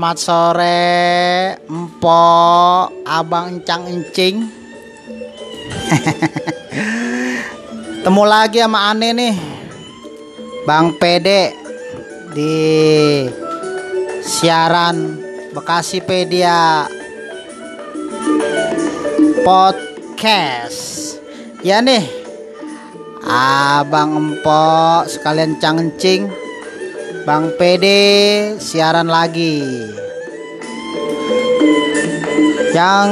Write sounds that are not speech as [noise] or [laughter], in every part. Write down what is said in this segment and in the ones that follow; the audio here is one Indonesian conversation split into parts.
Selamat sore, Empok, Abang Encang Encing. [laughs] Temu lagi sama Ane nih. Bang Pede di siaran Bekasi Pedia Podcast. Ya nih. Abang Empok sekalian Cang Encing Bang PD siaran lagi. Yang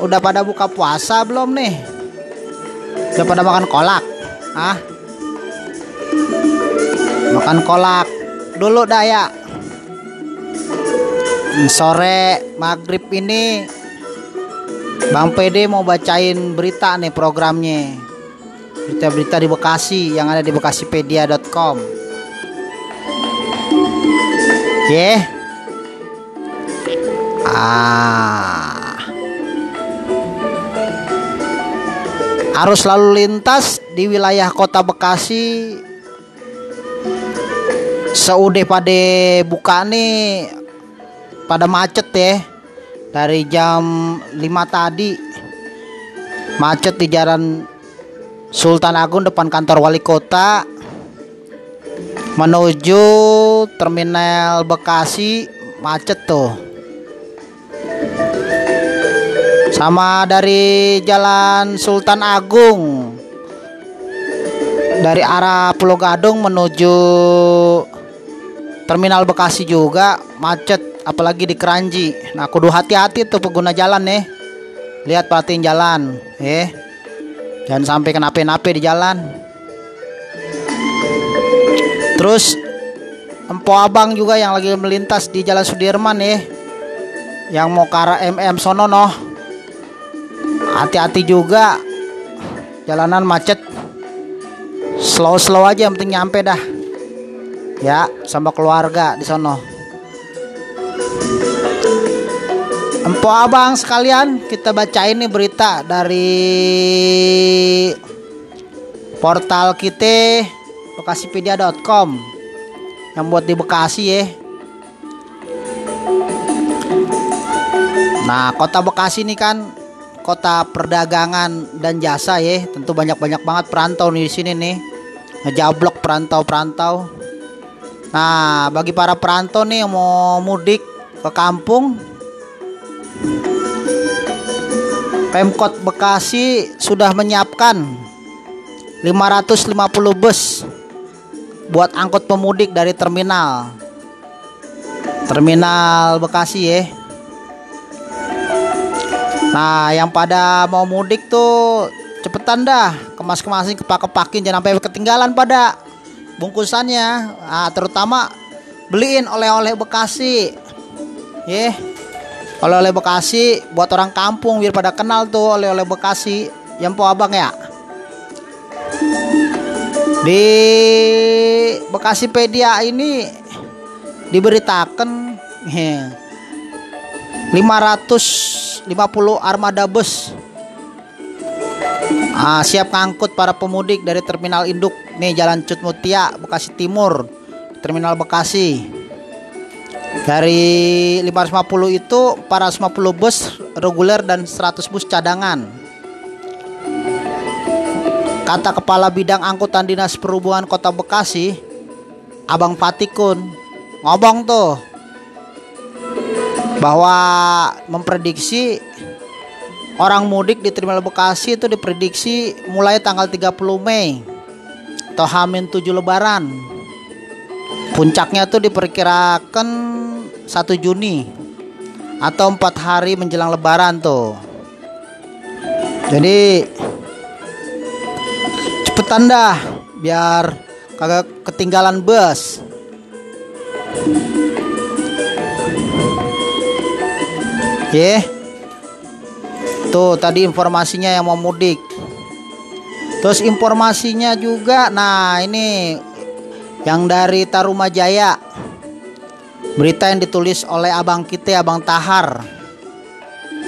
udah pada buka puasa belum nih? Udah pada makan kolak? Ah? Makan kolak dulu dah ya. Sore maghrib ini Bang PD mau bacain berita nih programnya. Berita-berita di Bekasi yang ada di bekasipedia.com. Ye. Ah. Arus lalu lintas di wilayah Kota Bekasi seudah pada buka nih pada macet ya dari jam 5 tadi macet di jalan Sultan Agung depan kantor wali kota menuju terminal Bekasi macet tuh. Sama dari jalan Sultan Agung. Dari arah Pulau Gadung menuju terminal Bekasi juga macet apalagi di Keranji. Nah kudu hati-hati tuh pengguna jalan nih. Lihat perhatiin jalan eh. Jangan sampai kenapa-napa di jalan Terus Empo Abang juga yang lagi melintas di Jalan Sudirman ya. Yang mau ke arah MM sono noh. Hati-hati juga. Jalanan macet. Slow-slow aja yang penting nyampe dah. Ya, sama keluarga di sono. Empo Abang sekalian, kita bacain nih berita dari portal kita bekasipedia.com yang buat di Bekasi ya. Nah kota Bekasi ini kan kota perdagangan dan jasa ya. Tentu banyak-banyak banget perantau nih di sini nih. Ngejablok perantau-perantau. Nah bagi para perantau nih yang mau mudik ke kampung Pemkot Bekasi sudah menyiapkan 550 bus buat angkut pemudik dari terminal. Terminal Bekasi ya. Nah yang pada mau mudik tuh cepetan dah. Kemas-kemasin kepak-kepakin jangan sampai ketinggalan pada bungkusannya. Nah, terutama beliin oleh-oleh Bekasi ya. Yeah. oleh-oleh Bekasi buat orang kampung biar pada kenal tuh oleh-oleh Bekasi. Yang po abang ya di Bekasi Pedia ini diberitakan 550 armada bus. Ah, siap ngangkut para pemudik dari terminal induk nih Jalan Cut Mutia Bekasi Timur Terminal Bekasi. Dari 550 itu 450 bus reguler dan 100 bus cadangan Kata Kepala Bidang Angkutan Dinas Perhubungan Kota Bekasi, Abang Patikun, ngomong tuh bahwa memprediksi orang mudik di Terminal Bekasi itu diprediksi mulai tanggal 30 Mei atau Hamin 7 Lebaran. Puncaknya tuh diperkirakan 1 Juni atau empat hari menjelang Lebaran tuh. Jadi cepetan dah biar kagak ketinggalan bus. Ya yeah. tuh tadi informasinya yang mau mudik. Terus informasinya juga nah ini yang dari Tarumajaya. Berita yang ditulis oleh abang kita abang Tahar.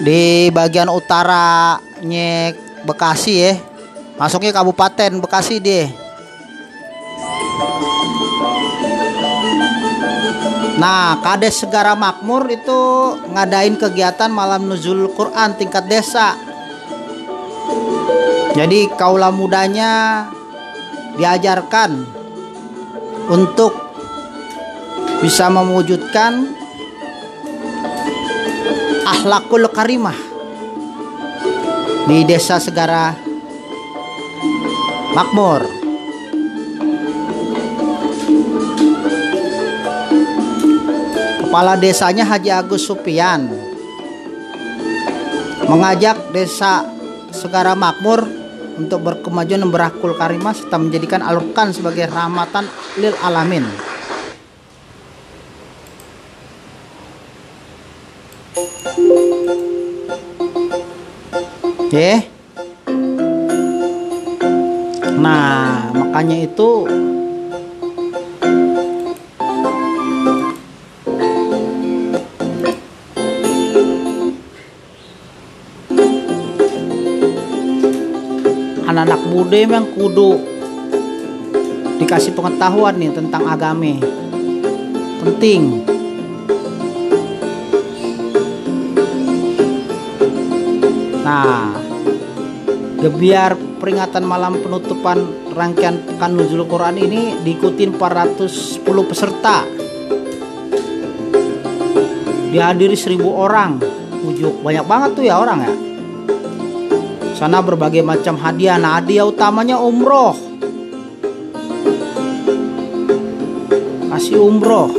Di bagian utara nyek Bekasi ya Masuknya Kabupaten Bekasi dia. Nah, Kades Segara Makmur itu ngadain kegiatan malam nuzul Quran tingkat desa. Jadi kaula mudanya diajarkan untuk bisa mewujudkan akhlakul karimah di desa Segara Makmur. Kepala desanya Haji Agus Supian mengajak desa Segara Makmur untuk berkemajuan dan berakul karimah serta menjadikan Alurkan sebagai rahmatan lil alamin. Oke. Nah, makanya itu anak-anak muda memang kudu dikasih pengetahuan nih tentang agama. Penting. Nah gebiar peringatan malam penutupan rangkaian Pekan Nuzul Quran ini diikuti 410 peserta dihadiri 1000 orang ujuk banyak banget tuh ya orang ya sana berbagai macam hadiah. Nah, hadiah utamanya umroh. Kasih umroh.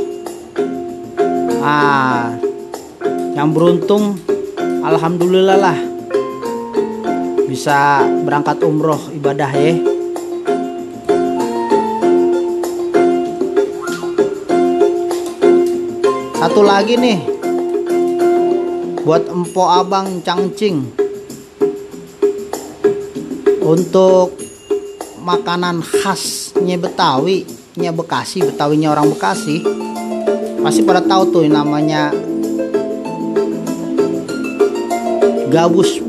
Ah, yang beruntung, alhamdulillah lah bisa berangkat umroh ibadah ya. Satu lagi nih. Buat empo abang cangcing. Untuk makanan khasnya Betawi nya Bekasi Betawinya orang Bekasi. Pasti pada tahu tuh namanya gabus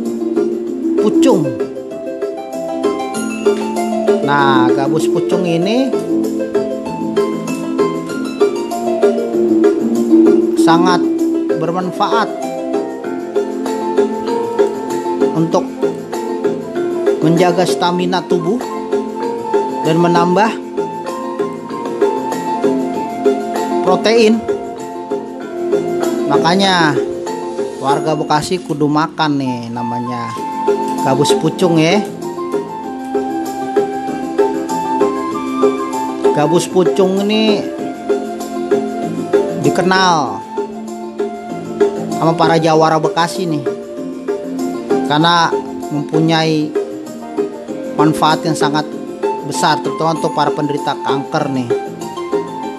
pucung nah gabus pucung ini sangat bermanfaat untuk menjaga stamina tubuh dan menambah protein. Makanya warga Bekasi kudu makan nih namanya gabus pucung ya. Gabus pucung ini dikenal sama para jawara Bekasi nih karena mempunyai manfaat yang sangat besar terutama untuk para penderita kanker nih.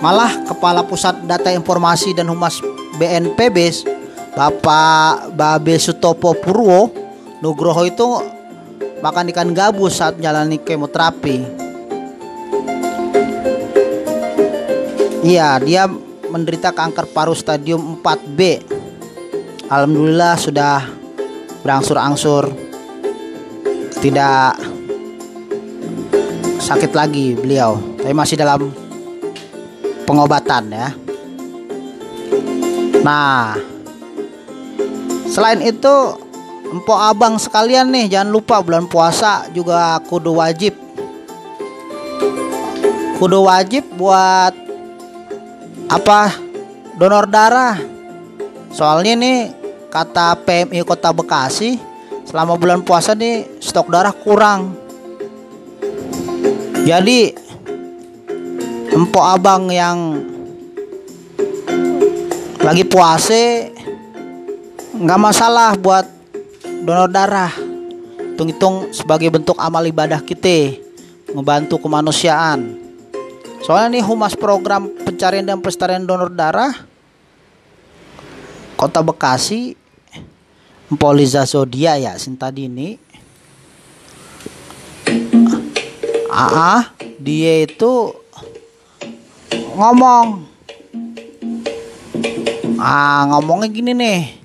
Malah Kepala Pusat Data Informasi dan Humas BNPB Bapak Babe Sutopo Purwo Nugroho itu makan ikan gabus saat menjalani kemoterapi. Iya, dia menderita kanker paru stadium 4B. Alhamdulillah sudah berangsur-angsur tidak sakit lagi beliau tapi masih dalam pengobatan ya nah selain itu empok abang sekalian nih jangan lupa bulan puasa juga kudu wajib. Kudu wajib buat apa? Donor darah. Soalnya nih kata PMI Kota Bekasi selama bulan puasa nih stok darah kurang. Jadi empok abang yang lagi puase nggak masalah buat donor darah. Hitung-hitung sebagai bentuk amal ibadah kita membantu kemanusiaan. Soalnya nih humas program pencarian dan pelestarian donor darah kota Bekasi Empoliza Zodia ya tadi ini. Ah dia itu ngomong. Ah ngomongnya gini nih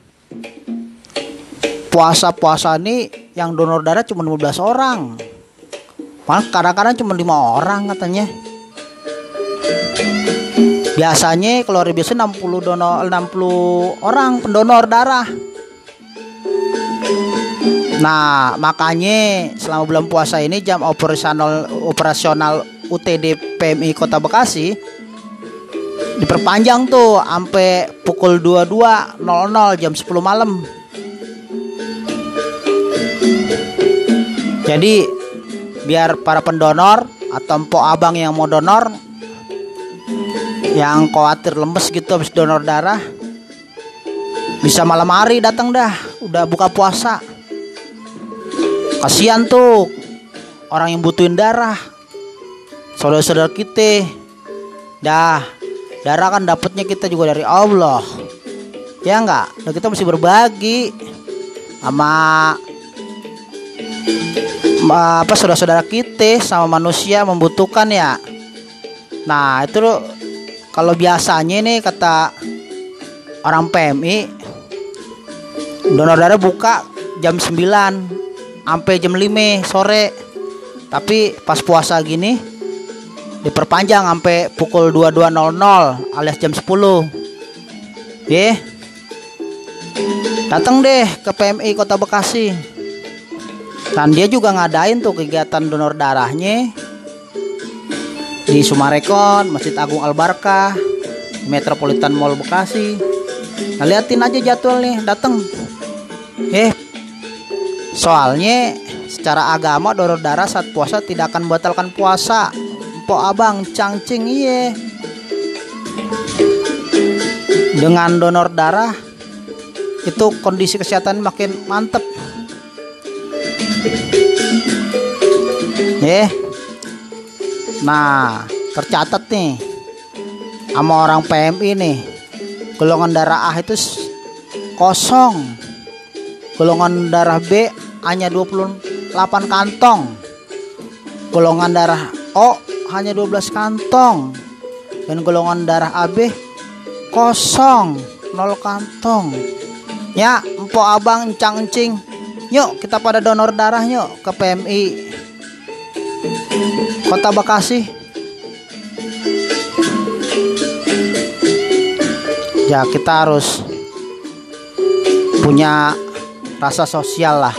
puasa-puasa nih yang donor darah cuma 15 orang. Malah kadang-kadang cuma lima orang katanya. Biasanya hari biasa 60 donor 60 orang pendonor darah. Nah, makanya selama bulan puasa ini jam operasional operasional UTD PMI Kota Bekasi diperpanjang tuh sampai pukul 22.00 jam 10 malam. Jadi biar para pendonor atau empok abang yang mau donor yang khawatir lemes gitu habis donor darah bisa malam hari datang dah udah buka puasa. Kasihan tuh orang yang butuhin darah saudara-saudara kita. Dah darah kan dapatnya kita juga dari Allah. Ya enggak dan kita mesti berbagi sama apa saudara-saudara kita sama manusia membutuhkan ya? Nah itu kalau biasanya nih kata orang PMI donor darah buka jam 9 sampai jam 5 sore. Tapi pas puasa gini diperpanjang sampai pukul 22.00 alias jam 10 ye? Datang deh ke PMI Kota Bekasi dan dia juga ngadain tuh kegiatan donor darahnya di Sumarekon, Masjid Agung Al Barkah, Metropolitan Mall Bekasi. Nah, liatin aja jadwal nih, datang. Eh, Soalnya secara agama donor darah saat puasa tidak akan membatalkan puasa. Po abang cangcing iye. Dengan donor darah itu kondisi kesehatan makin mantep. Eh. Nah, tercatat nih sama orang PMI nih. Golongan darah A itu kosong. Golongan darah B hanya 28 kantong. Golongan darah O hanya 12 kantong. Dan golongan darah AB kosong, 0 kantong. Ya, empo abang encang encing. Yuk kita pada donor darah yuk ke PMI Kota Bekasi. Ya kita harus punya rasa sosial lah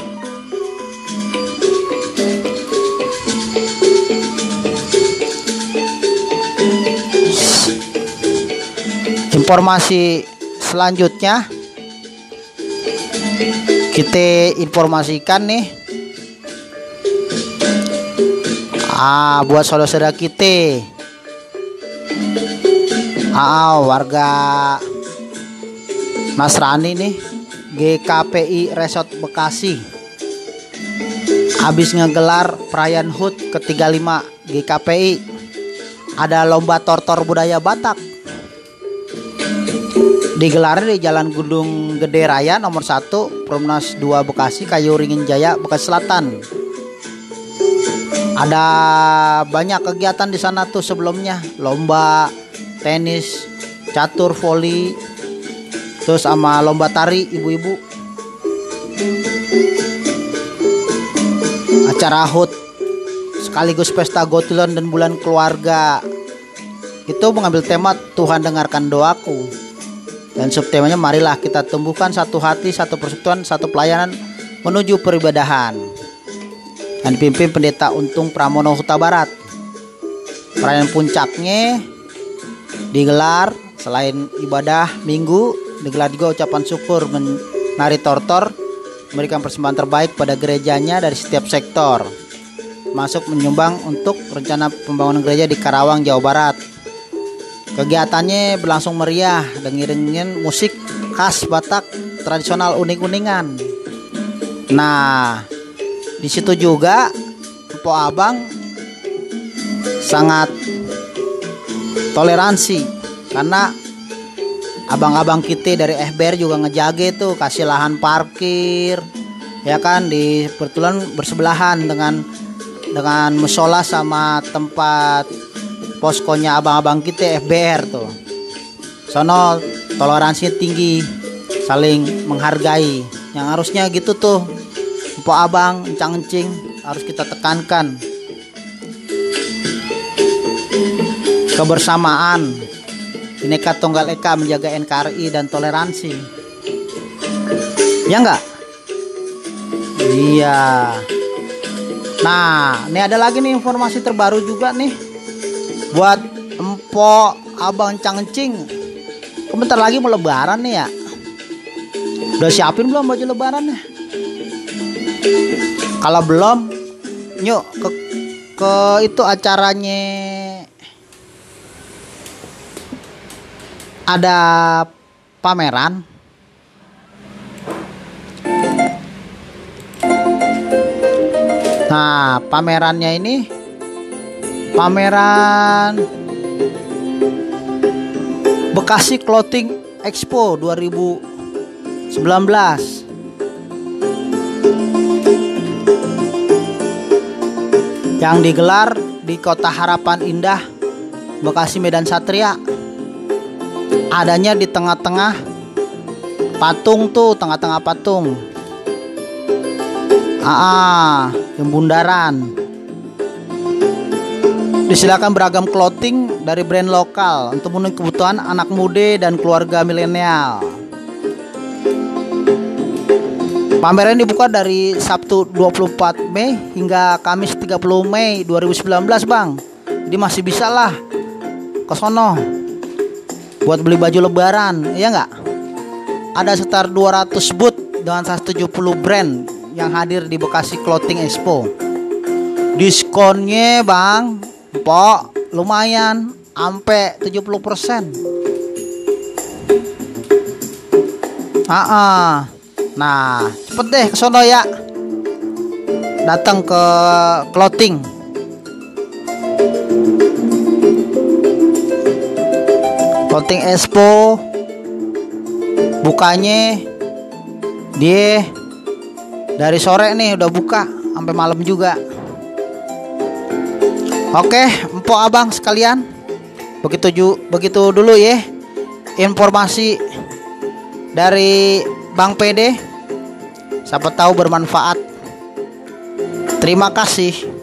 informasi selanjutnya kita informasikan nih ah buat saudara-saudara kita. Ah warga Nasrani nih GKPI Resort Bekasi. Habis ngegelar perayaan HUT ke-35 GKPI ada lomba tortor budaya Batak. Digelar di Jalan Gunung Gede Raya nomor 1 Promnas 2 Bekasi Kayu Ringin Jaya Bekasi Selatan ada banyak kegiatan di sana tuh sebelumnya. Lomba tenis catur voli terus sama lomba tari ibu-ibu. Acara HUT sekaligus pesta Gotulan dan bulan keluarga. Itu mengambil tema Tuhan dengarkan doaku. Dan subtemanya marilah kita tumbuhkan satu hati, satu persatuan, satu pelayanan menuju peribadahan. Dan dipimpin pendeta Untung Pramono Huta Barat. Perayaan puncaknya digelar selain ibadah minggu, digelar juga ucapan syukur menari tortor, memberikan persembahan terbaik pada gerejanya dari setiap sektor. Masuk menyumbang untuk rencana pembangunan gereja di Karawang, Jawa Barat Kegiatannya berlangsung meriah ngiringin musik khas Batak tradisional uning-uningan. Nah, di situ juga Po Abang sangat toleransi. Karena abang-abang kita dari FBR juga ngejage tuh kasih lahan parkir ya kan di pertulan bersebelahan dengan dengan musola sama tempat poskonya abang-abang kita FBR tuh. Sono toleransi tinggi saling menghargai. Yang harusnya gitu tuh po abang encang encing harus kita tekankan kebersamaan Bineka Tunggal Eka menjaga NKRI dan toleransi. Ya enggak? Iya. Nah, ini ada lagi nih informasi terbaru juga nih. Buat empok abang cangcing. Kebentar lagi mau lebaran nih ya. Udah siapin belum baju lebarannya? Kalau belum, yuk ke ke itu acaranya ada pameran Nah, pamerannya ini pameran Bekasi Clothing Expo 2019. Yang digelar di Kota Harapan Indah, Bekasi Medan Satria. Adanya di tengah-tengah patung tuh, tengah-tengah patung. Ah, yang bundaran. Disilakan beragam clothing dari brand lokal untuk memenuhi kebutuhan anak muda dan keluarga milenial. Pameran dibuka dari Sabtu 24 Mei hingga Kamis 30 Mei 2019, Bang. Jadi masih bisa lah ke sono buat beli baju lebaran, ya nggak? Ada sekitar 200 booth dengan 170 brand yang hadir di Bekasi Clothing Expo. Diskonnya bang, pok lumayan, sampai 70 persen. Ah, nah cepet deh ke sono ya. Datang ke clothing. Clothing Expo bukanya dia dari sore nih udah buka sampai malam juga. Oke, empok abang sekalian. Begitu ju, begitu dulu ya informasi dari Bang PD. Siapa tahu bermanfaat. Terima kasih.